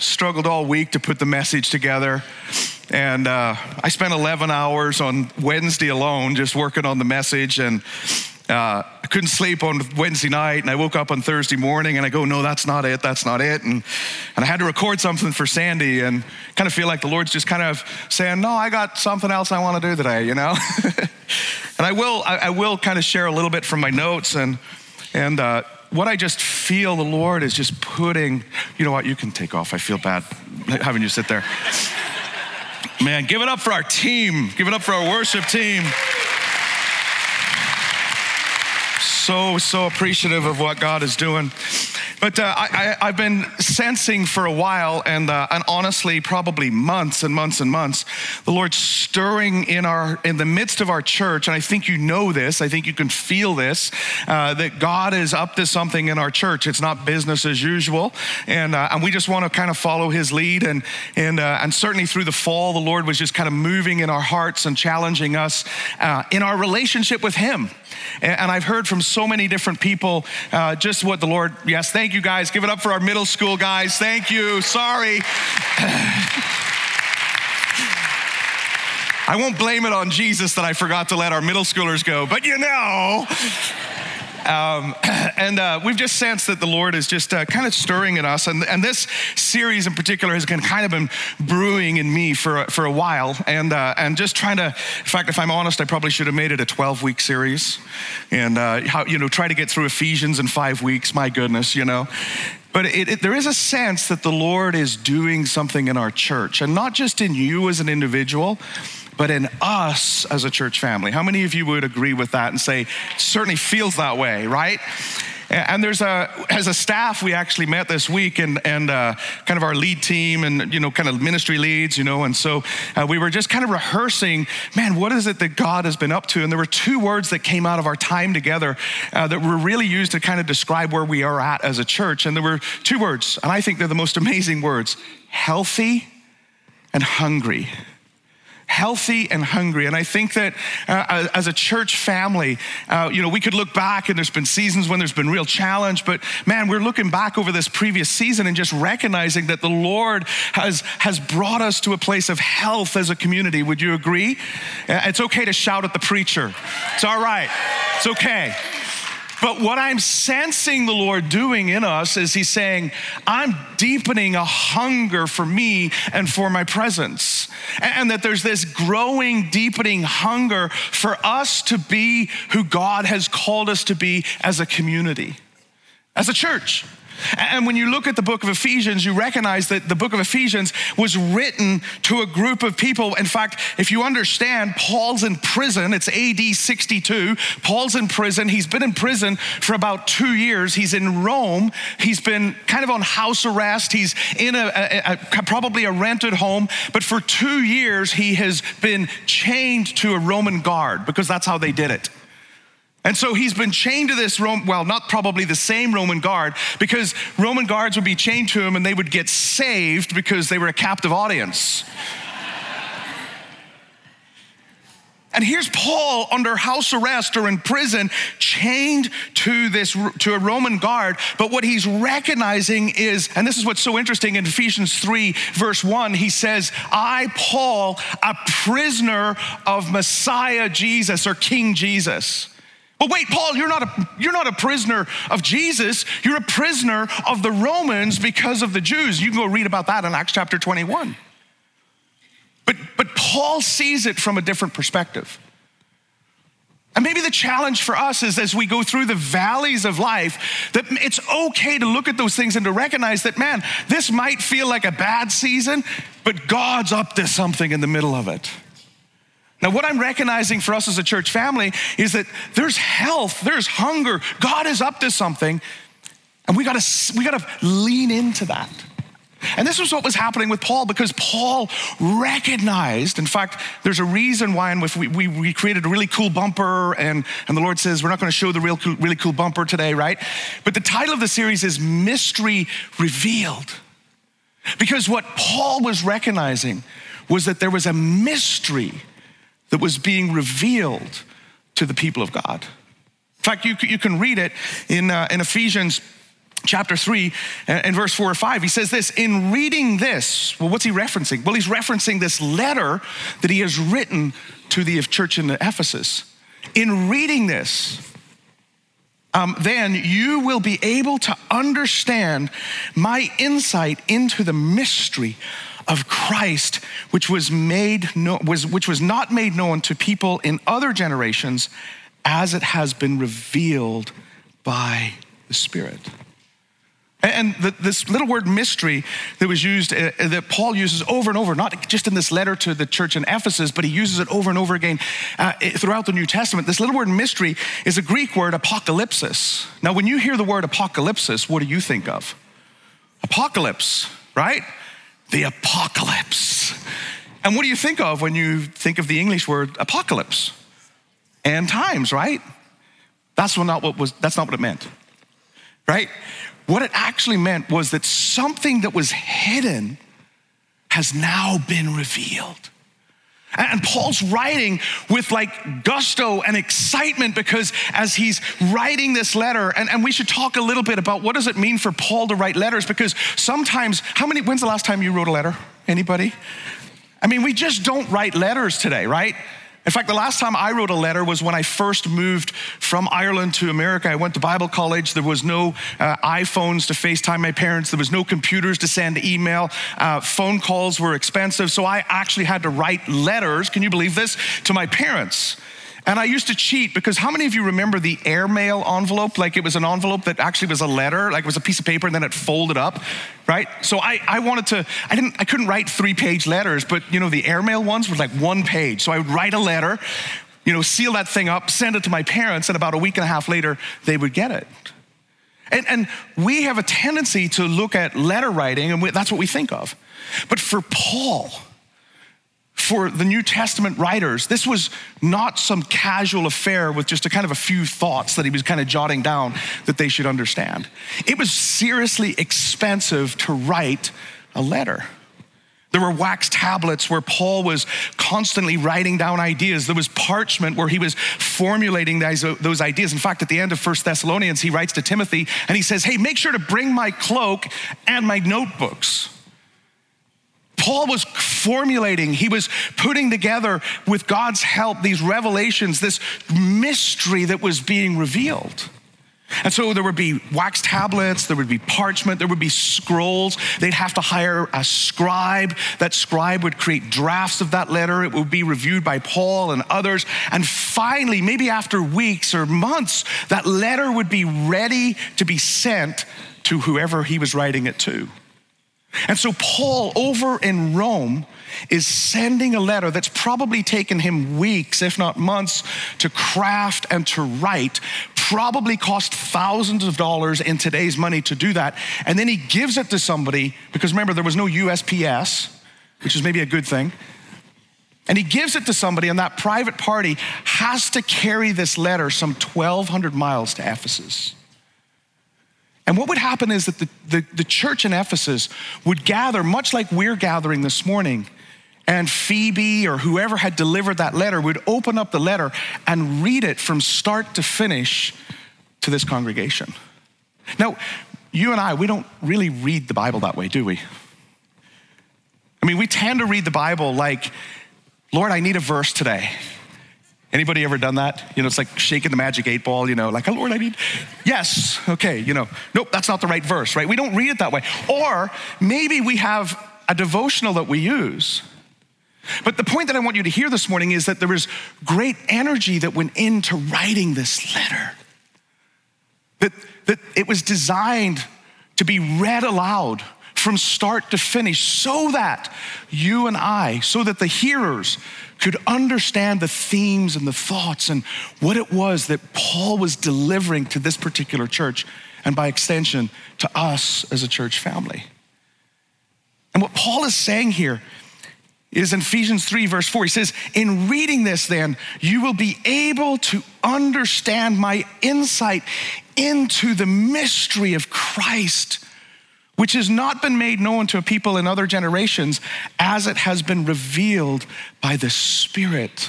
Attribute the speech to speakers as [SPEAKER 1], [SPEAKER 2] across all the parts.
[SPEAKER 1] struggled all week to put the message together. And uh, I spent 11 hours on Wednesday alone just working on the message. And uh, I couldn't sleep on Wednesday night, and I woke up on Thursday morning, and I go, "No, that's not it. That's not it." And and I had to record something for Sandy, and kind of feel like the Lord's just kind of saying, "No, I got something else I want to do today," you know. and I will, I, I, will kind of share a little bit from my notes, and and uh, what I just feel the Lord is just putting. You know what? You can take off. I feel bad having you sit there. Man, give it up for our team. Give it up for our worship team. so, so appreciative of what God is doing. But uh, I, have been sensing for a while, and, uh, and honestly, probably months and months and months, the Lord stirring in our in the midst of our church. And I think you know this. I think you can feel this uh, that God is up to something in our church. It's not business as usual, and uh, and we just want to kind of follow His lead. And and uh, and certainly through the fall, the Lord was just kind of moving in our hearts and challenging us uh, in our relationship with Him. And I've heard from so many different people uh, just what the Lord, yes, thank you guys. Give it up for our middle school guys. Thank you. Sorry. I won't blame it on Jesus that I forgot to let our middle schoolers go, but you know. Um, and uh, we've just sensed that the Lord is just uh, kind of stirring in us. And, and this series in particular has been kind of been brewing in me for, for a while. And, uh, and just trying to, in fact, if I'm honest, I probably should have made it a 12 week series. And, uh, how, you know, try to get through Ephesians in five weeks. My goodness, you know. But it, it, there is a sense that the Lord is doing something in our church, and not just in you as an individual, but in us as a church family. How many of you would agree with that and say, certainly feels that way, right? And there's a, as a staff, we actually met this week and, and uh, kind of our lead team and, you know, kind of ministry leads, you know, and so uh, we were just kind of rehearsing, man, what is it that God has been up to? And there were two words that came out of our time together uh, that were really used to kind of describe where we are at as a church. And there were two words, and I think they're the most amazing words healthy and hungry healthy and hungry. And I think that uh, as a church family, uh, you know, we could look back and there's been seasons when there's been real challenge, but man, we're looking back over this previous season and just recognizing that the Lord has, has brought us to a place of health as a community. Would you agree? Uh, it's okay to shout at the preacher. It's all right. It's okay. But what I'm sensing the Lord doing in us is He's saying, I'm deepening a hunger for me and for my presence. And that there's this growing, deepening hunger for us to be who God has called us to be as a community, as a church. And when you look at the book of Ephesians, you recognize that the book of Ephesians was written to a group of people. In fact, if you understand, Paul's in prison. It's AD 62. Paul's in prison. He's been in prison for about two years. He's in Rome. He's been kind of on house arrest. He's in a, a, a probably a rented home. But for two years, he has been chained to a Roman guard because that's how they did it. And so he's been chained to this Rome, well, not probably the same Roman guard, because Roman guards would be chained to him and they would get saved because they were a captive audience. And here's Paul under house arrest or in prison, chained to this to a Roman guard. But what he's recognizing is, and this is what's so interesting in Ephesians 3, verse 1, he says, I, Paul, a prisoner of Messiah Jesus or King Jesus. But wait, Paul, you're not, a, you're not a prisoner of Jesus. You're a prisoner of the Romans because of the Jews. You can go read about that in Acts chapter 21. But, but Paul sees it from a different perspective. And maybe the challenge for us is as we go through the valleys of life, that it's okay to look at those things and to recognize that, man, this might feel like a bad season, but God's up to something in the middle of it. Now, what I'm recognizing for us as a church family is that there's health, there's hunger. God is up to something, and we gotta, we gotta lean into that. And this was what was happening with Paul because Paul recognized, in fact, there's a reason why, and we, we, we created a really cool bumper, and, and the Lord says, we're not gonna show the real cool, really cool bumper today, right? But the title of the series is Mystery Revealed. Because what Paul was recognizing was that there was a mystery that was being revealed to the people of God. In fact, you, you can read it in, uh, in Ephesians chapter 3 and verse 4 or 5 he says this in reading this well what's he referencing? Well he's referencing this letter that he has written to the church in ephesus. In reading this um, then you will be able to understand my insight into the mystery of Christ, which was made no, was which was not made known to people in other generations, as it has been revealed by the Spirit. And this little word mystery that was used, uh, that Paul uses over and over, not just in this letter to the church in Ephesus, but he uses it over and over again uh, throughout the New Testament. This little word mystery is a Greek word, apocalypsis. Now, when you hear the word apocalypsis, what do you think of? Apocalypse, right? The apocalypse. And what do you think of when you think of the English word apocalypse? End times, right? That's not what was that's not what it meant. Right? What it actually meant was that something that was hidden has now been revealed. And Paul's writing with like gusto and excitement because as he's writing this letter, and, and we should talk a little bit about what does it mean for Paul to write letters because sometimes, how many, when's the last time you wrote a letter? Anybody? I mean, we just don't write letters today, right? In fact, the last time I wrote a letter was when I first moved from Ireland to America. I went to Bible college. There was no uh, iPhones to FaceTime my parents. There was no computers to send email. Uh, phone calls were expensive. So I actually had to write letters, can you believe this, to my parents. And I used to cheat because how many of you remember the airmail envelope? Like it was an envelope that actually was a letter, like it was a piece of paper and then it folded up, right? So I, I wanted to, I didn't, I couldn't write three page letters, but you know, the airmail ones were like one page. So I would write a letter, you know, seal that thing up, send it to my parents, and about a week and a half later, they would get it. And, and we have a tendency to look at letter writing, and we, that's what we think of. But for Paul, for the New Testament writers, this was not some casual affair with just a kind of a few thoughts that he was kind of jotting down that they should understand. It was seriously expensive to write a letter. There were wax tablets where Paul was constantly writing down ideas. There was parchment where he was formulating those, ideas. In fact, at the end of First Thessalonians, he writes to Timothy and he says, Hey, make sure to bring my cloak and my notebooks. Paul was formulating, he was putting together with God's help these revelations, this mystery that was being revealed. And so there would be wax tablets, there would be parchment, there would be scrolls. They'd have to hire a scribe. That scribe would create drafts of that letter. It would be reviewed by Paul and others. And finally, maybe after weeks or months, that letter would be ready to be sent to whoever he was writing it to. And so, Paul over in Rome is sending a letter that's probably taken him weeks, if not months, to craft and to write, probably cost thousands of dollars in today's money to do that. And then he gives it to somebody, because remember, there was no USPS, which is maybe a good thing. And he gives it to somebody, and that private party has to carry this letter some 1,200 miles to Ephesus. And what would happen is that the, the, the, church in Ephesus would gather, much like we're gathering this morning. And Phoebe or whoever had delivered that letter would open up the letter and read it from start to finish to this congregation. Now, you and I, we don't really read the Bible that way, do we? I mean, we tend to read the Bible like, Lord, I need a verse today. Anybody ever done that? You know, it's like shaking the magic eight ball, you know, like, oh Lord, I need, yes, okay, you know, nope, that's not the right verse, right? We don't read it that way. Or maybe we have a devotional that we use. But the point that I want you to hear this morning is that there was great energy that went into writing this letter. That, that it was designed to be read aloud from start to finish so that you and I, so that the hearers could understand the themes and the thoughts and what it was that Paul was delivering to this particular church and by extension to us as a church family. And what Paul is saying here is in Ephesians 3, verse 4. He says, In reading this, then, you will be able to understand my insight into the mystery of Christ which has not been made known to people in other generations as it has been revealed by the Spirit.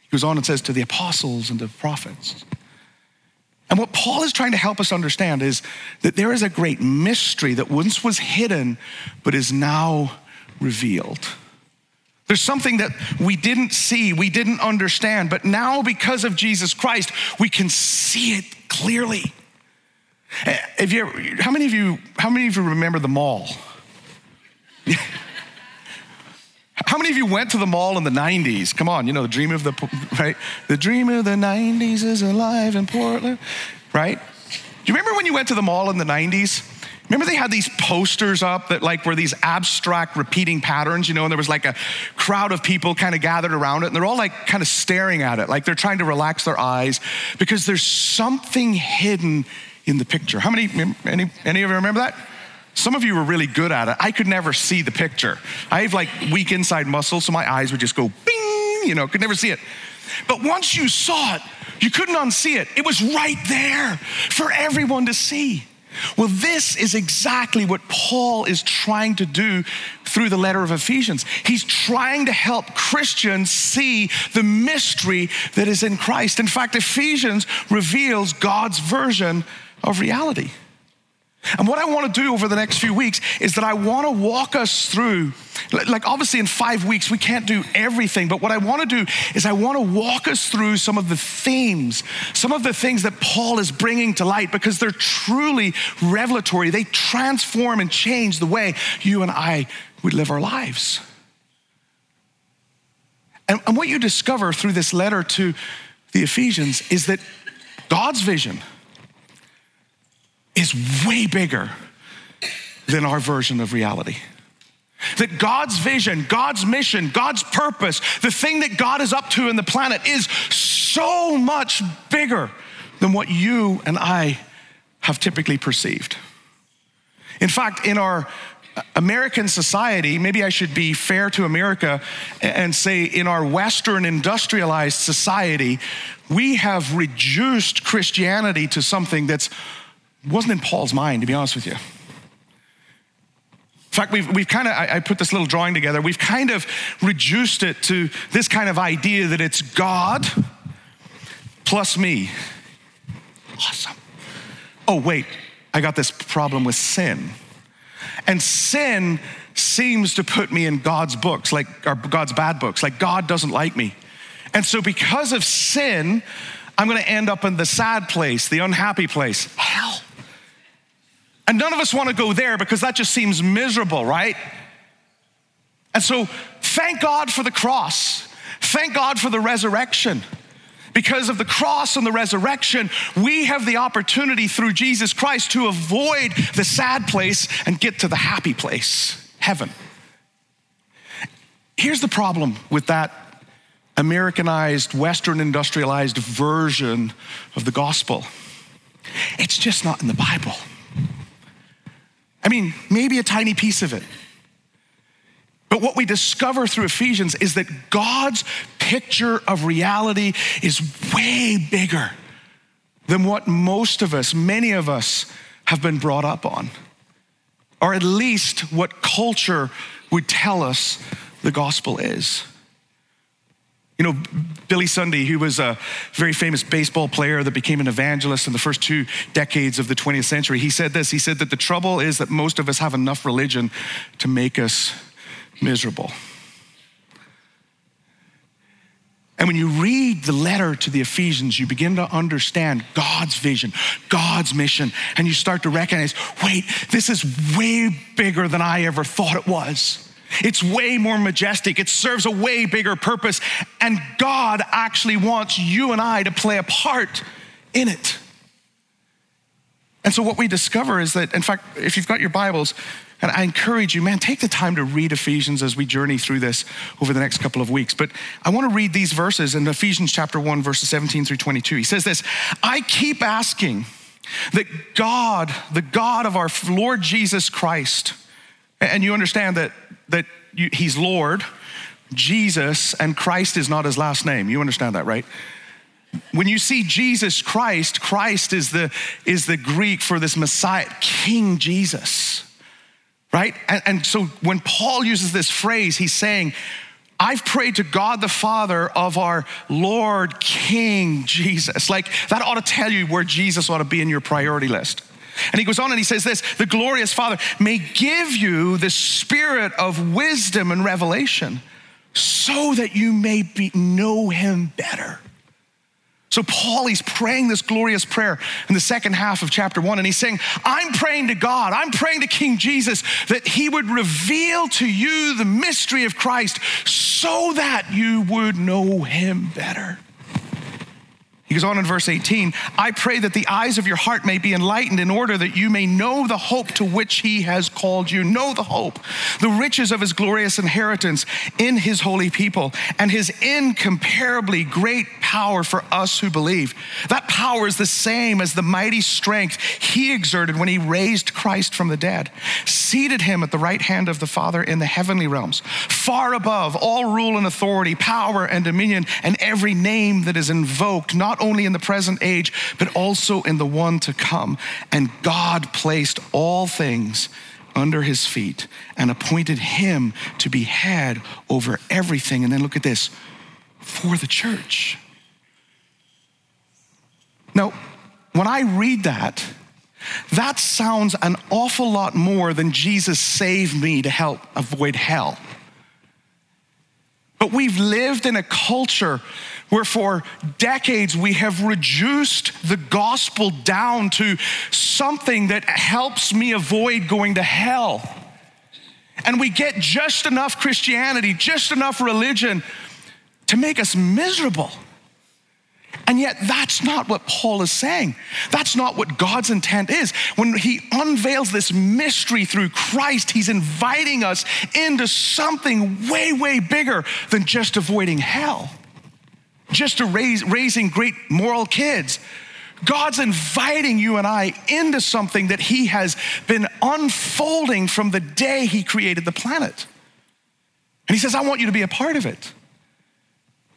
[SPEAKER 1] He goes on and says to the apostles and the prophets. And what Paul is trying to help us understand is that there is a great mystery that once was hidden, but is now revealed. There's something that we didn't see, we didn't understand, but now because of Jesus Christ, we can see it clearly. Eh, if you, how many of you, how many of you remember the mall? How many of you went to the mall in the 90s? Come on, you know, the dream of the, right? The dream of the 90s is alive in Portland, right? Do you remember when you went to the mall in the 90s? Remember they had these posters up that like were these abstract repeating patterns, you know, and there was like a crowd of people kind of gathered around it and they're all like kind of staring at it, like they're trying to relax their eyes because there's something hidden in the picture. How many, any, any of you remember that? Some of you were really good at it. I could never see the picture. I have like weak inside muscles, so my eyes would just go bing, you know, could never see it. But once you saw it, you couldn't unsee it. It was right there for everyone to see. Well, this is exactly what Paul is trying to do through the letter of Ephesians. He's trying to help Christians see the mystery that is in Christ. In fact, Ephesians reveals God's version of reality. And what I want to do over the next few weeks is that I want to walk us through, like obviously in five weeks, we can't do everything, but what I want to do is I want to walk us through some of the themes, some of the things that Paul is bringing to light because they're truly revelatory. They transform and change the way you and I would live our lives. And, and what you discover through this letter to the Ephesians is that God's vision is way bigger than our version of reality. That God's vision, God's mission, God's purpose, the thing that God is up to in the planet is so much bigger than what you and I have typically perceived. In fact, in our American society, maybe I should be fair to America and say in our Western industrialized society, we have reduced Christianity to something that's wasn't in Paul's mind, to be honest with you. In fact, we've, we've kind of, I, I, put this little drawing together, we've kind of reduced it to this kind of idea that it's God plus me. Awesome. Oh, wait, I got this problem with sin. And sin seems to put me in God's books, like, or God's bad books, like God doesn't like me. And so, because of sin, I'm gonna end up in the sad place, the unhappy place, hell. And none of us want to go there because that just seems miserable, right? And so, thank God for the cross. Thank God for the resurrection. Because of the cross and the resurrection, we have the opportunity through Jesus Christ to avoid the sad place and get to the happy place, heaven. Here's the problem with that Americanized, Western industrialized version of the gospel it's just not in the Bible. I mean, maybe a tiny piece of it. But what we discover through Ephesians is that God's picture of reality is way bigger than what most of us, many of us, have been brought up on, or at least what culture would tell us the gospel is. You know, Billy Sunday, who was a very famous baseball player that became an evangelist in the first two decades of the 20th century, he said this. He said that the trouble is that most of us have enough religion to make us miserable. And when you read the letter to the Ephesians, you begin to understand God's vision, God's mission, and you start to recognize wait, this is way bigger than I ever thought it was. It's way more majestic. It serves a way bigger purpose. And God actually wants you and I to play a part in it. And so, what we discover is that, in fact, if you've got your Bibles, and I encourage you, man, take the time to read Ephesians as we journey through this over the next couple of weeks. But I want to read these verses in Ephesians chapter 1, verses 17 through 22. He says this I keep asking that God, the God of our Lord Jesus Christ, and you understand that that you, he's Lord, Jesus, and Christ is not his last name. You understand that, right? When you see Jesus Christ, Christ is the, is the Greek for this Messiah, King Jesus, right? And, and so when Paul uses this phrase, he's saying, I've prayed to God the Father of our Lord King Jesus. Like that ought to tell you where Jesus ought to be in your priority list. And he goes on and he says this the glorious Father may give you the spirit of wisdom and revelation so that you may be, know him better. So, Paul, he's praying this glorious prayer in the second half of chapter one, and he's saying, I'm praying to God, I'm praying to King Jesus that he would reveal to you the mystery of Christ so that you would know him better. He goes on in verse 18 I pray that the eyes of your heart may be enlightened in order that you may know the hope to which he has called you. Know the hope, the riches of his glorious inheritance in his holy people, and his incomparably great power for us who believe. That power is the same as the mighty strength he exerted when he raised Christ from the dead, seated him at the right hand of the Father in the heavenly realms, far above all rule and authority, power and dominion, and every name that is invoked, not not only in the present age, but also in the one to come. And God placed all things under his feet and appointed him to be head over everything. And then look at this for the church. Now, when I read that, that sounds an awful lot more than Jesus saved me to help avoid hell. But we've lived in a culture where for decades we have reduced the gospel down to something that helps me avoid going to hell. And we get just enough Christianity, just enough religion to make us miserable. And yet, that's not what Paul is saying. That's not what God's intent is. When he unveils this mystery through Christ, he's inviting us into something way, way bigger than just avoiding hell just to raise, raising great moral kids. God's inviting you and I into something that He has been unfolding from the day He created the planet. And He says, I want you to be a part of it.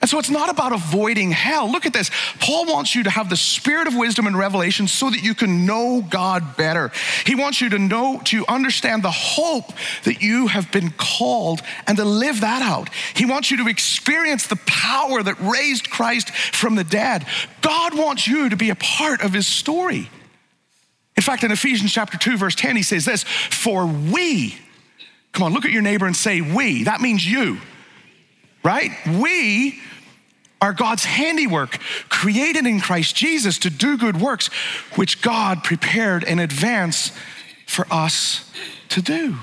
[SPEAKER 1] And so it's not about avoiding hell. Look at this. Paul wants you to have the spirit of wisdom and revelation so that you can know God better. He wants you to know, to understand the hope that you have been called and to live that out. He wants you to experience the power that raised Christ from the dead. God wants you to be a part of his story. In fact, in Ephesians chapter 2, verse 10, he says this For we, come on, look at your neighbor and say, We. That means you right? We are God's handiwork, created in Christ Jesus to do good works, which God prepared in advance for us to do.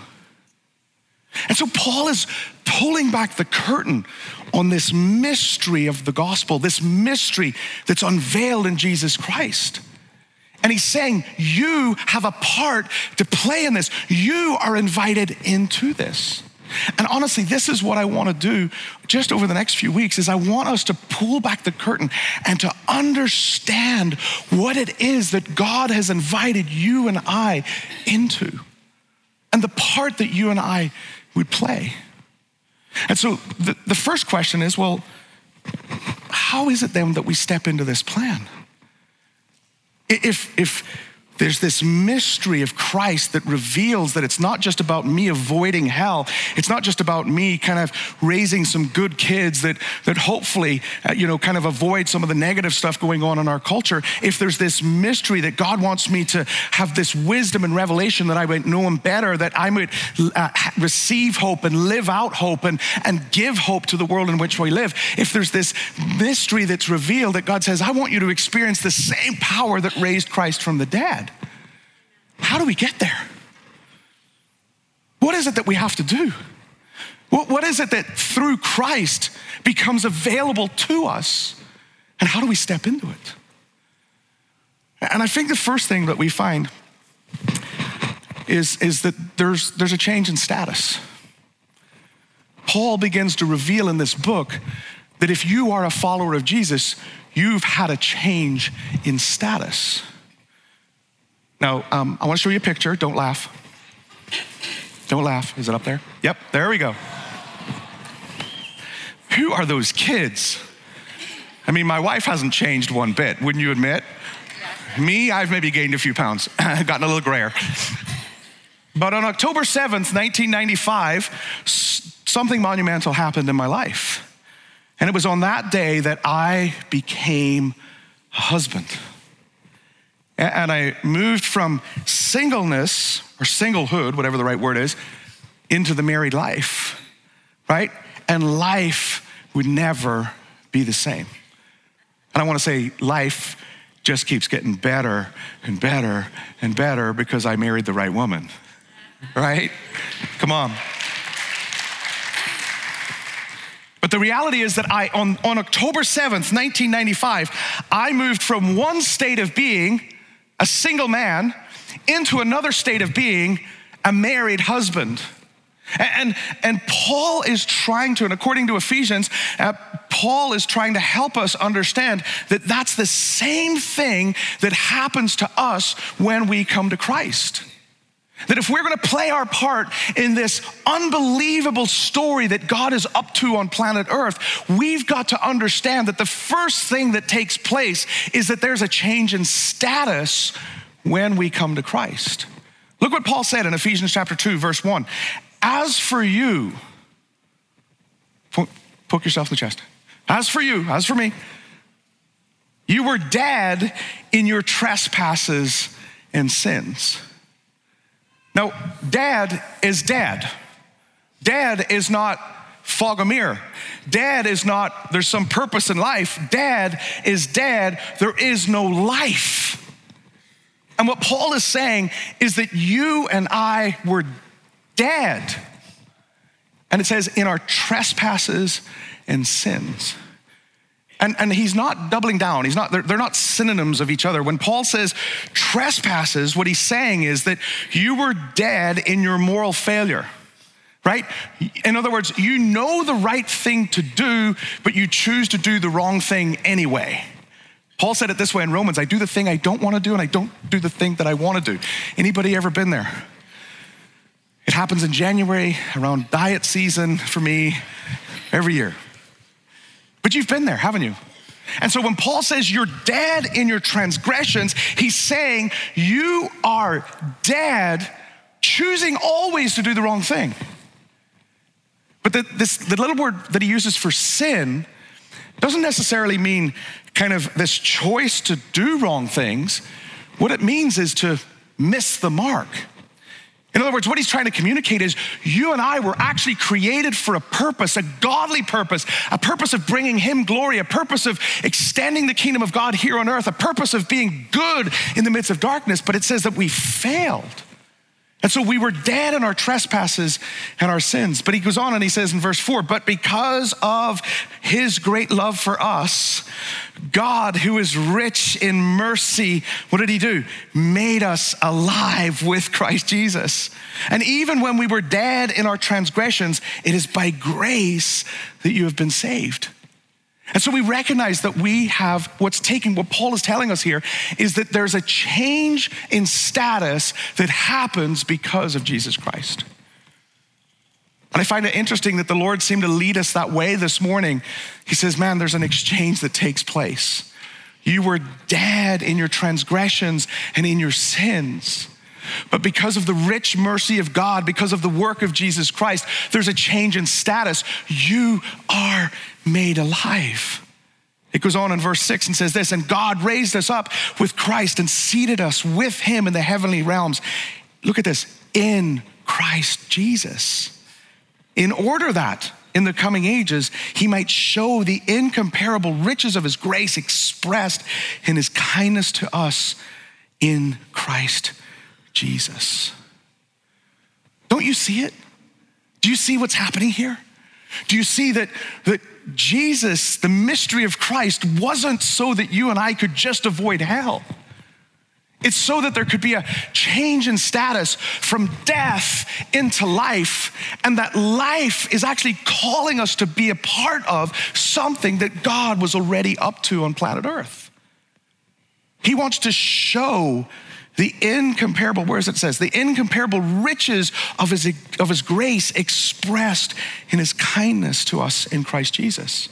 [SPEAKER 1] And so Paul is pulling back the curtain on this mystery of the gospel, this mystery that's unveiled in Jesus Christ. And he's saying, You have a part to play in this. You are invited into this. And honestly, this is what I want to do just over the next few weeks is I want us to pull back the curtain and to understand what it is that God has invited you and I into and the part that you and I would play. And so the, the first question is well, how is it then that we step into this plan? If, if there's this mystery of Christ that reveals that it's not just about me avoiding hell. It's not just about me kind of raising some good kids that, that hopefully, uh, you know, kind of avoid some of the negative stuff going on in our culture. If there's this mystery that God wants me to have this wisdom and revelation that I might know Him better, that I might uh, receive hope and live out hope and, and give hope to the world in which we live. If there's this mystery that's revealed that God says, I want you to experience the same power that raised Christ from the dead how do we get there? What is it that we have to do? What, what is it that through Christ becomes available to us? And how do we step into it? And I think the first thing that we find is, is that there's, there's a change in status. Paul begins to reveal in this book that if you are a follower of Jesus, you've had a change in status. Now, um, I want to show you a picture. Don't laugh. Don't laugh. Is it up there? Yep, there we go. Who are those kids? I mean, my wife hasn't changed one bit, wouldn't you admit? Me, I've maybe gained a few pounds, gotten a little grayer. But on October 7th, 1995, something monumental happened in my life. And it was on that day that I became a husband. And I moved from singleness or singlehood, whatever the right word is, into the married life, right? And life would never be the same. And I want to say, life just keeps getting better and better and better because I married the right woman, right? Come on. But the reality is that I, on, on October 7th, 1995, I moved from one state of being, a single man, into another state of being, a married husband. And, and Paul is trying to, and according to Ephesians, uh, Paul is trying to help us understand that that's the same thing that happens to us when we come to Christ. That if we're gonna play our part in this unbelievable story that God is up to on planet Earth, we've got to understand that the first thing that takes place is that there's a change in status when we come to Christ. Look what Paul said in Ephesians chapter 2, verse 1. As for you, poke yourself in the chest. As for you, as for me, you were dead in your trespasses and sins. Now, dad is dad. Dad is not fog a mirror. Dad is not, there's some purpose in life. Dad is dad. There is no life. And what Paul is saying is that you and I were dead. And it says, in our trespasses and sins. And, and he's not doubling down. He's not, they're, they're not synonyms of each other. When Paul says trespasses, what he's saying is that you were dead in your moral failure, right? In other words, you know the right thing to do, but you choose to do the wrong thing anyway. Paul said it this way in Romans I do the thing I don't want to do, and I don't do the thing that I want to do. Anybody ever been there? It happens in January around diet season for me every year. But you've been there, haven't you? And so when Paul says you're dead in your transgressions, he's saying you are dead choosing always to do the wrong thing. But the, this, the little word that he uses for sin doesn't necessarily mean kind of this choice to do wrong things. What it means is to miss the mark. In other words, what he's trying to communicate is you and I were actually created for a purpose, a godly purpose, a purpose of bringing him glory, a purpose of extending the kingdom of God here on earth, a purpose of being good in the midst of darkness. But it says that we failed. And so we were dead in our trespasses and our sins. But he goes on and he says in verse four, but because of his great love for us, God, who is rich in mercy, what did he do? Made us alive with Christ Jesus. And even when we were dead in our transgressions, it is by grace that you have been saved. And so we recognize that we have what's taking, what Paul is telling us here is that there's a change in status that happens because of Jesus Christ. And I find it interesting that the Lord seemed to lead us that way this morning. He says, Man, there's an exchange that takes place. You were dead in your transgressions and in your sins. But because of the rich mercy of God, because of the work of Jesus Christ, there's a change in status. You are made alive. It goes on in verse six and says this, and God raised us up with Christ and seated us with him in the heavenly realms. Look at this, in Christ Jesus. In order that in the coming ages he might show the incomparable riches of his grace expressed in his kindness to us in Christ Jesus. Don't you see it? Do you see what's happening here? Do you see that, that Jesus, the mystery of Christ, wasn't so that you and I could just avoid hell? It's so that there could be a change in status from death into life, and that life is actually calling us to be a part of something that God was already up to on planet Earth. He wants to show the incomparable, where does it says? The incomparable riches of his, of his grace expressed in his kindness to us in Christ Jesus.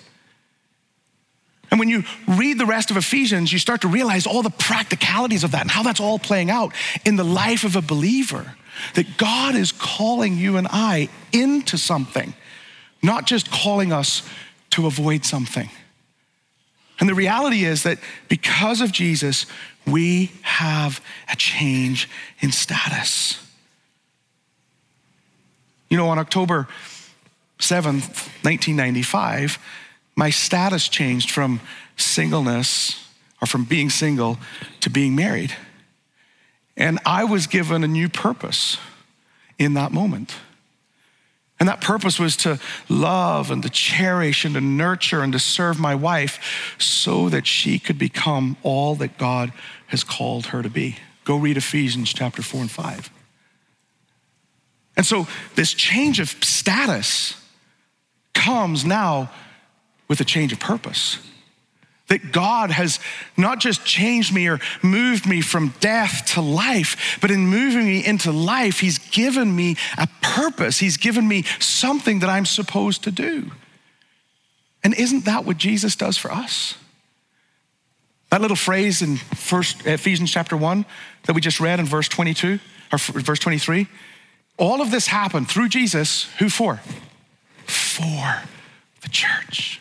[SPEAKER 1] And when you read the rest of Ephesians, you start to realize all the practicalities of that and how that's all playing out in the life of a believer. That God is calling you and I into something not just calling us to avoid something. And the reality is that because of Jesus, we have a change in status. You know, on October 7th, 1995, my status changed from singleness or from being single to being married. And I was given a new purpose in that moment. And that purpose was to love and to cherish and to nurture and to serve my wife so that she could become all that God has called her to be. Go read Ephesians chapter 4 and 5. And so this change of status comes now with a change of purpose. That God has not just changed me or moved me from death to life, but in moving me into life, He's given me a purpose. He's given me something that I'm supposed to do. And isn't that what Jesus does for us? That little phrase in first Ephesians chapter 1 that we just read in verse 22 or verse 23, all of this happened through Jesus, who for? For the church.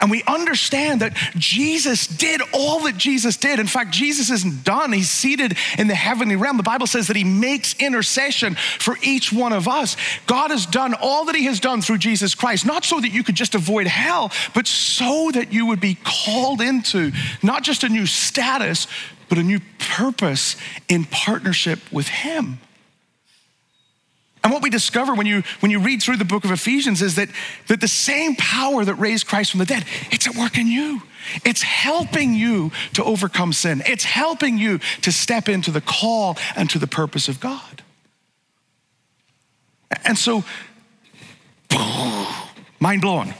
[SPEAKER 1] And we understand that Jesus did all that Jesus did. In fact, Jesus isn't done. He's seated in the heavenly realm. The Bible says that he makes intercession for each one of us. God has done all that he has done through Jesus Christ, not so that you could just avoid hell, but so that you would be called into not just a new status, but a new purpose in partnership with him. And what we discover when you, when you read through the book of Ephesians is that, that the same power that raised Christ from the dead, it's at work in you. It's helping you to overcome sin. It's helping you to step into the call and to the purpose of God. And so, mind blown.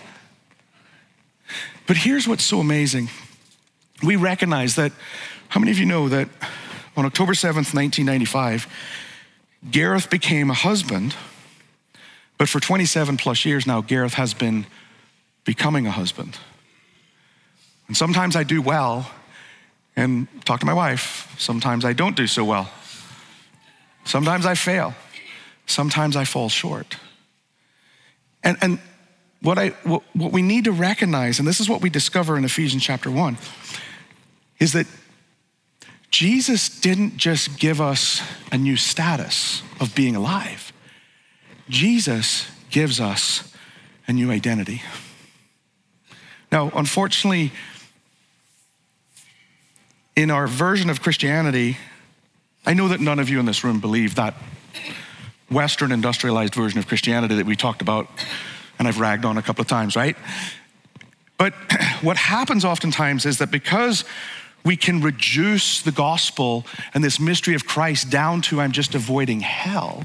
[SPEAKER 1] But here's what's so amazing. We recognize that, how many of you know that on October 7th, 1995, Gareth became a husband, but for 27 plus years now, Gareth has been becoming a husband. And sometimes I do well and talk to my wife. Sometimes I don't do so well. Sometimes I fail. Sometimes I fall short. And, and what, I, what, what we need to recognize, and this is what we discover in Ephesians chapter 1, is that Jesus didn't just give us a new status of being alive, Jesus gives us a new identity. Now, unfortunately, in our version of Christianity, I know that none of you in this room believe that Western industrialized version of Christianity that we talked about and I've ragged on a couple of times, right? But what happens oftentimes is that because we can reduce the gospel and this mystery of Christ down to I'm just avoiding hell.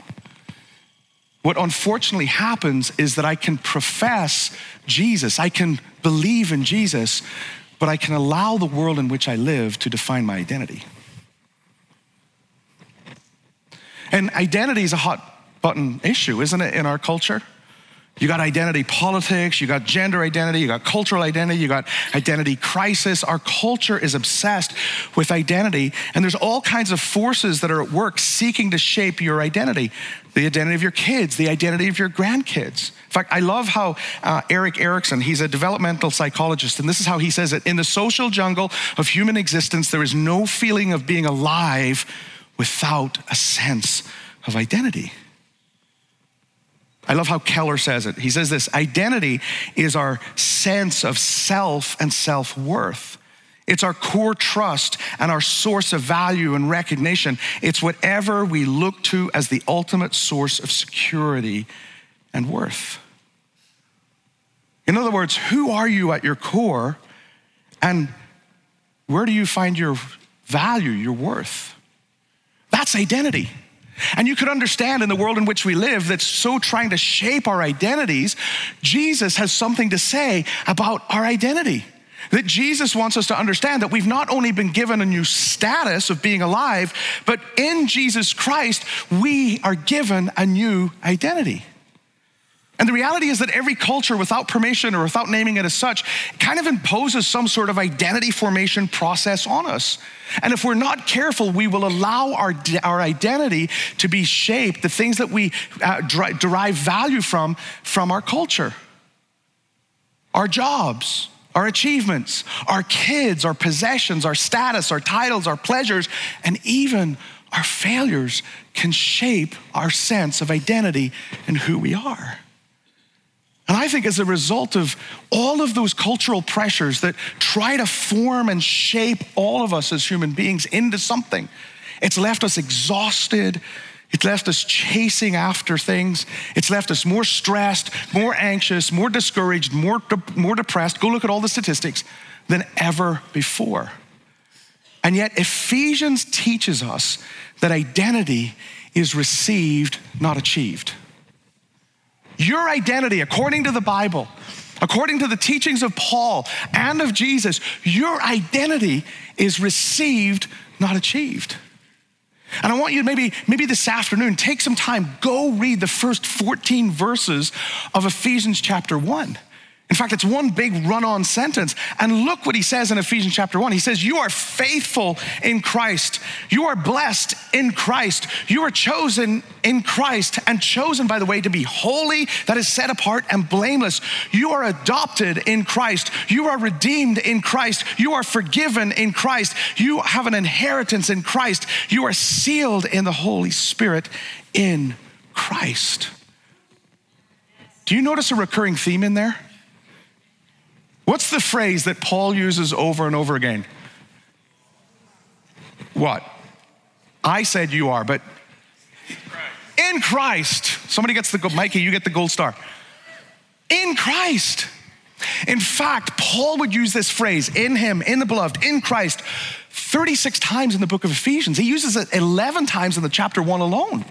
[SPEAKER 1] What unfortunately happens is that I can profess Jesus, I can believe in Jesus, but I can allow the world in which I live to define my identity. And identity is a hot button issue, isn't it, in our culture? You got identity politics, you got gender identity, you got cultural identity, you got identity crisis. Our culture is obsessed with identity, and there's all kinds of forces that are at work seeking to shape your identity the identity of your kids, the identity of your grandkids. In fact, I love how uh, Erik Erikson, he's a developmental psychologist, and this is how he says it In the social jungle of human existence, there is no feeling of being alive without a sense of identity. I love how Keller says it. He says this identity is our sense of self and self worth. It's our core trust and our source of value and recognition. It's whatever we look to as the ultimate source of security and worth. In other words, who are you at your core and where do you find your value, your worth? That's identity. And you could understand in the world in which we live that's so trying to shape our identities, Jesus has something to say about our identity. That Jesus wants us to understand that we've not only been given a new status of being alive, but in Jesus Christ, we are given a new identity. And the reality is that every culture, without permission or without naming it as such, kind of imposes some sort of identity formation process on us. And if we're not careful, we will allow our, our identity to be shaped, the things that we uh, derive value from, from our culture. Our jobs, our achievements, our kids, our possessions, our status, our titles, our pleasures, and even our failures can shape our sense of identity and who we are. And I think as a result of all of those cultural pressures that try to form and shape all of us as human beings into something, it's left us exhausted. It's left us chasing after things. It's left us more stressed, more anxious, more discouraged, more, de- more depressed. Go look at all the statistics than ever before. And yet, Ephesians teaches us that identity is received, not achieved. Your identity, according to the Bible, according to the teachings of Paul and of Jesus, your identity is received, not achieved. And I want you to maybe, maybe this afternoon, take some time, go read the first 14 verses of Ephesians chapter 1. In fact, it's one big run on sentence. And look what he says in Ephesians chapter 1. He says, You are faithful in Christ. You are blessed in Christ. You are chosen in Christ, and chosen, by the way, to be holy, that is set apart and blameless. You are adopted in Christ. You are redeemed in Christ. You are forgiven in Christ. You have an inheritance in Christ. You are sealed in the Holy Spirit in Christ. Do you notice a recurring theme in there? What's the phrase that Paul uses over and over again? What? I said you are, but in Christ. Somebody gets the gold. Mikey, you get the gold star. In Christ. In fact, Paul would use this phrase, in him, in the beloved, in Christ, 36 times in the book of Ephesians. He uses it 11 times in the chapter 1 alone.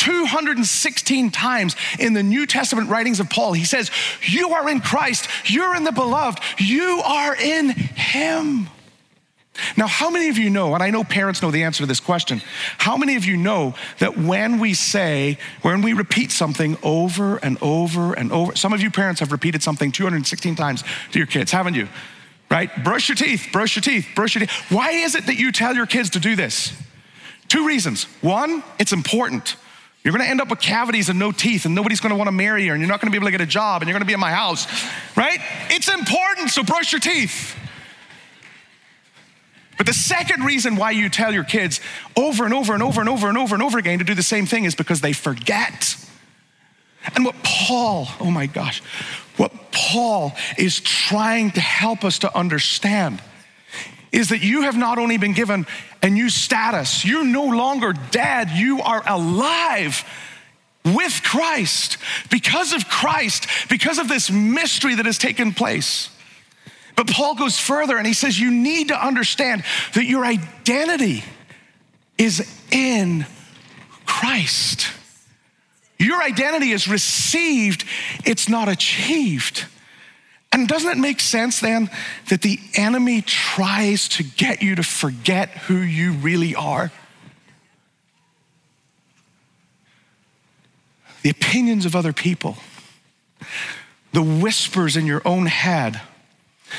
[SPEAKER 1] 216 times in the New Testament writings of Paul, he says, You are in Christ, you're in the beloved, you are in him. Now, how many of you know, and I know parents know the answer to this question, how many of you know that when we say, when we repeat something over and over and over, some of you parents have repeated something 216 times to your kids, haven't you? Right? Brush your teeth, brush your teeth, brush your teeth. Why is it that you tell your kids to do this? Two reasons. One, it's important. You're gonna end up with cavities and no teeth, and nobody's gonna wanna marry you, and you're not gonna be able to get a job, and you're gonna be in my house, right? It's important, so brush your teeth. But the second reason why you tell your kids over and over and over and over and over and over again to do the same thing is because they forget. And what Paul, oh my gosh, what Paul is trying to help us to understand is that you have not only been given a new status, you're no longer dead, you are alive with Christ because of Christ, because of this mystery that has taken place. But Paul goes further and he says, You need to understand that your identity is in Christ. Your identity is received, it's not achieved. And doesn't it make sense then that the enemy tries to get you to forget who you really are? The opinions of other people, the whispers in your own head,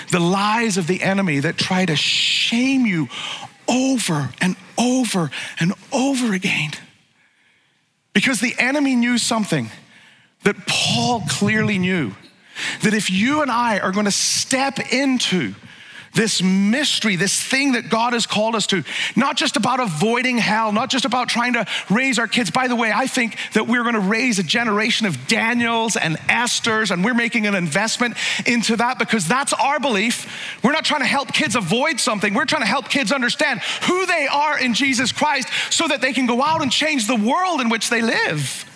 [SPEAKER 1] the lies of the enemy that try to shame you over and over and over again. Because the enemy knew something that Paul clearly knew that if you and I are going to step into this mystery, this thing that God has called us to, not just about avoiding hell, not just about trying to raise our kids. By the way, I think that we're going to raise a generation of Daniels and Esthers, and we're making an investment into that because that's our belief. We're not trying to help kids avoid something, we're trying to help kids understand who they are in Jesus Christ so that they can go out and change the world in which they live.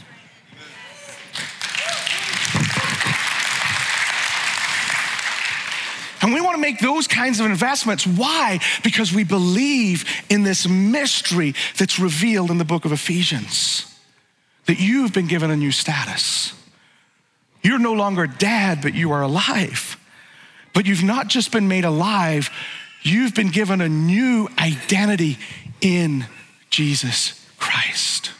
[SPEAKER 1] And we want to make those kinds of investments. Why? Because we believe in this mystery that's revealed in the book of Ephesians that you've been given a new status. You're no longer dead, but you are alive. But you've not just been made alive, you've been given a new identity in Jesus Christ.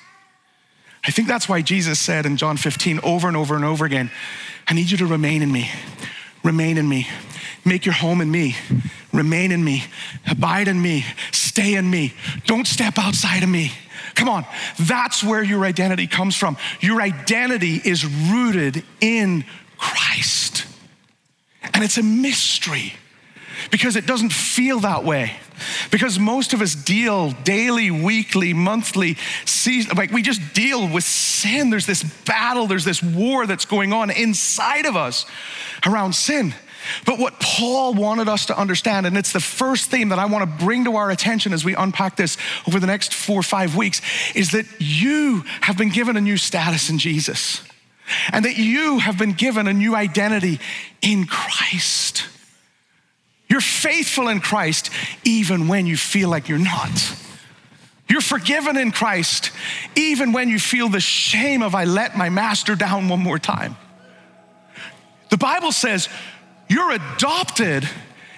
[SPEAKER 1] I think that's why Jesus said in John 15 over and over and over again, I need you to remain in me, remain in me, make your home in me, remain in me, abide in me, stay in me, don't step outside of me. Come on, that's where your identity comes from. Your identity is rooted in Christ. And it's a mystery because it doesn't feel that way. Because most of us deal daily, weekly, monthly, season, like we just deal with sin. There's this battle, there's this war that's going on inside of us around sin. But what Paul wanted us to understand, and it's the first theme that I want to bring to our attention as we unpack this over the next four or five weeks, is that you have been given a new status in Jesus, and that you have been given a new identity in Christ. You're faithful in Christ even when you feel like you're not. You're forgiven in Christ even when you feel the shame of, I let my master down one more time. The Bible says you're adopted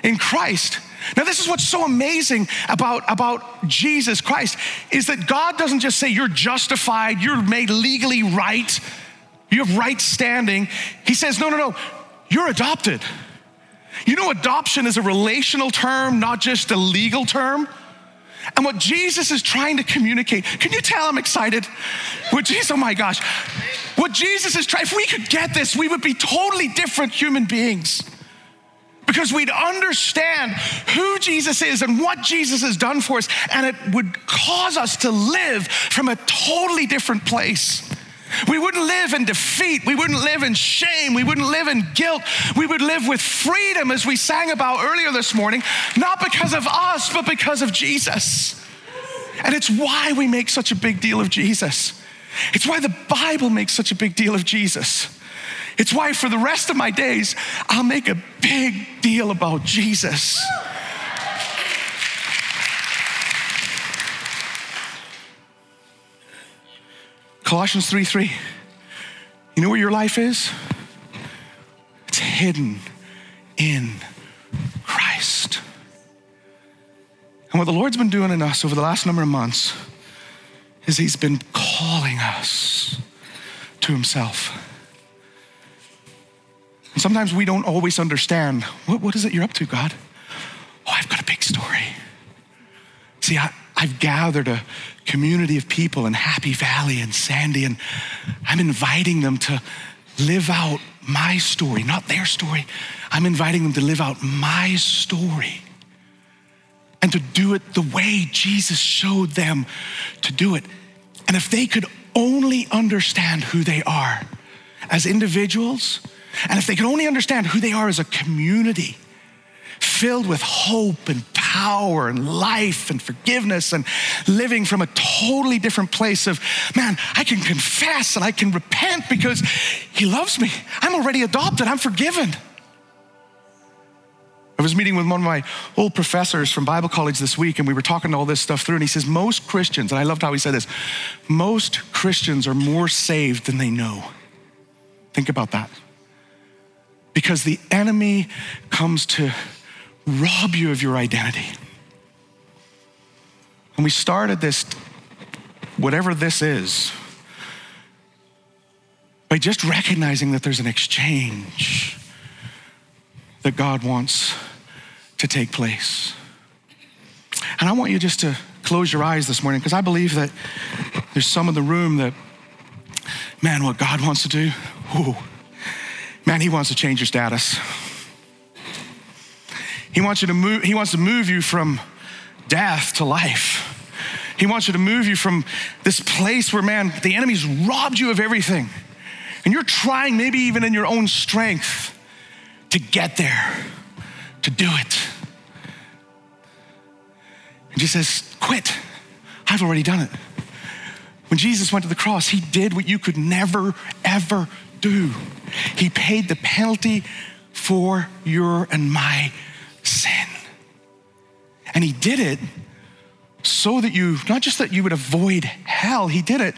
[SPEAKER 1] in Christ. Now, this is what's so amazing about, about Jesus Christ is that God doesn't just say you're justified, you're made legally right, you have right standing. He says, no, no, no, you're adopted. You know, adoption is a relational term, not just a legal term. And what Jesus is trying to communicate, can you tell I'm excited? What Jesus, oh my gosh. What Jesus is trying, if we could get this, we would be totally different human beings because we'd understand who Jesus is and what Jesus has done for us, and it would cause us to live from a totally different place. We wouldn't live in defeat. We wouldn't live in shame. We wouldn't live in guilt. We would live with freedom, as we sang about earlier this morning, not because of us, but because of Jesus. And it's why we make such a big deal of Jesus. It's why the Bible makes such a big deal of Jesus. It's why for the rest of my days, I'll make a big deal about Jesus. Colossians 3 3. You know where your life is? It's hidden in Christ. And what the Lord's been doing in us over the last number of months is He's been calling us to Himself. And sometimes we don't always understand what, what is it you're up to, God? Oh, I've got a big story. See, I, I've gathered a community of people in Happy Valley and Sandy, and I'm inviting them to live out my story, not their story. I'm inviting them to live out my story and to do it the way Jesus showed them to do it. And if they could only understand who they are as individuals, and if they could only understand who they are as a community, filled with hope and power and life and forgiveness and living from a totally different place of, man, I can confess and I can repent because he loves me. I'm already adopted, I'm forgiven. I was meeting with one of my old professors from Bible college this week, and we were talking all this stuff through. And he says, Most Christians, and I loved how he said this most Christians are more saved than they know. Think about that because the enemy comes to rob you of your identity. And we started this, whatever this is, by just recognizing that there's an exchange that God wants to take place. And I want you just to close your eyes this morning because I believe that there's some in the room that, man, what God wants to do, ooh, Man, he wants to change your status. He wants you to move, he wants to move you from death to life. He wants you to move you from this place where, man, the enemy's robbed you of everything. And you're trying, maybe even in your own strength, to get there, to do it. And Jesus says, Quit. I've already done it. When Jesus went to the cross, he did what you could never, ever do. He paid the penalty for your and my sin. And He did it so that you, not just that you would avoid hell, He did it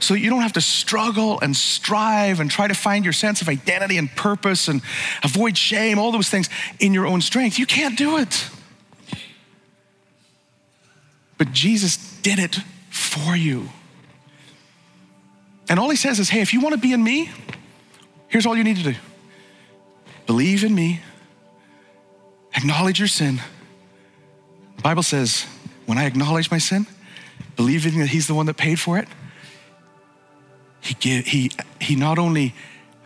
[SPEAKER 1] so you don't have to struggle and strive and try to find your sense of identity and purpose and avoid shame, all those things in your own strength. You can't do it. But Jesus did it for you. And all he says is, hey, if you want to be in me, here's all you need to do believe in me, acknowledge your sin. The Bible says, when I acknowledge my sin, believing that he's the one that paid for it, he, give, he, he not only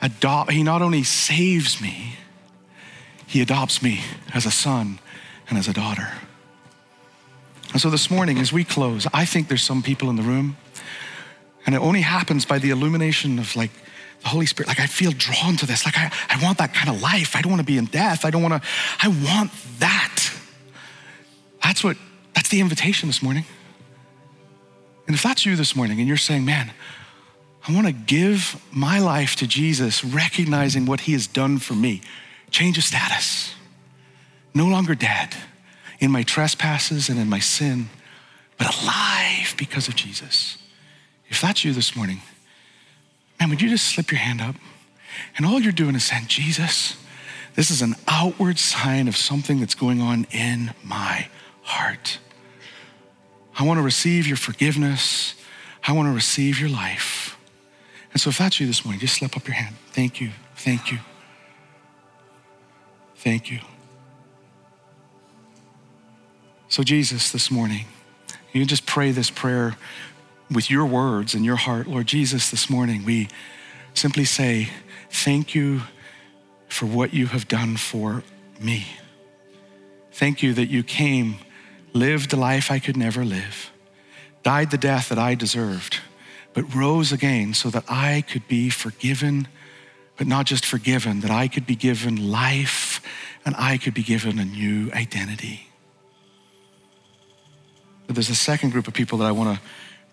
[SPEAKER 1] adopt, he not only saves me, he adopts me as a son and as a daughter. And so this morning, as we close, I think there's some people in the room, and it only happens by the illumination of like the Holy Spirit. Like I feel drawn to this. Like I, I want that kind of life. I don't want to be in death. I don't want to, I want that. That's what, that's the invitation this morning. And if that's you this morning and you're saying, man, I want to give my life to Jesus, recognizing what he has done for me, change of status, no longer dead in my trespasses and in my sin, but alive because of Jesus. If that's you this morning, man, would you just slip your hand up? And all you're doing is saying, Jesus, this is an outward sign of something that's going on in my heart. I want to receive your forgiveness. I want to receive your life. And so if that's you this morning, just slip up your hand. Thank you. Thank you. Thank you. So, Jesus, this morning, you just pray this prayer with your words and your heart. Lord Jesus, this morning, we simply say, Thank you for what you have done for me. Thank you that you came, lived the life I could never live, died the death that I deserved, but rose again so that I could be forgiven, but not just forgiven, that I could be given life and I could be given a new identity. But there's a second group of people that I want to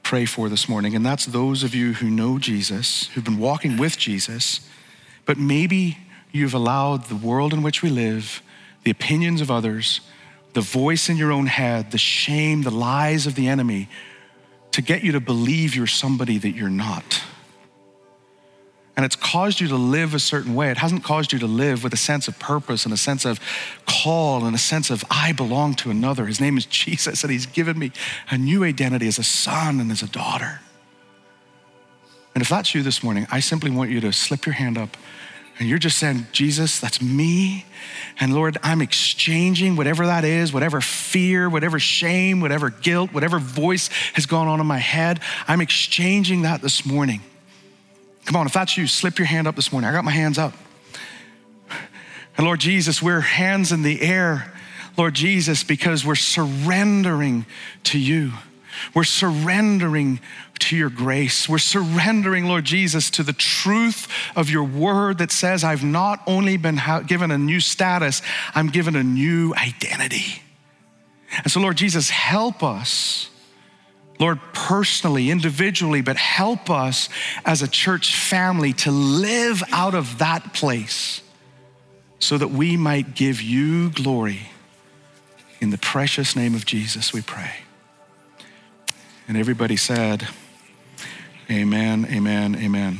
[SPEAKER 1] pray for this morning, and that's those of you who know Jesus, who've been walking with Jesus, but maybe you've allowed the world in which we live, the opinions of others, the voice in your own head, the shame, the lies of the enemy to get you to believe you're somebody that you're not and it's caused you to live a certain way. It hasn't caused you to live with a sense of purpose and a sense of call and a sense of I belong to another. His name is Jesus, and He's given me a new identity as a son and as a daughter. And if that's you this morning, I simply want you to slip your hand up and you're just saying, Jesus, that's me. And Lord, I'm exchanging whatever that is, whatever fear, whatever shame, whatever guilt, whatever voice has gone on in my head. I'm exchanging that this morning Come on, if that's you, slip your hand up this morning. I got my hands up. And Lord Jesus, we're hands in the air, Lord Jesus, because we're surrendering to you. We're surrendering to your grace. We're surrendering, Lord Jesus, to the truth of your word that says, I've not only been given a new status, I'm given a new identity. And so, Lord Jesus, help us Lord, personally, individually, but help us as a church family to live out of that place so that we might give you glory. In the precious name of Jesus, we pray. And everybody said, Amen, amen, amen.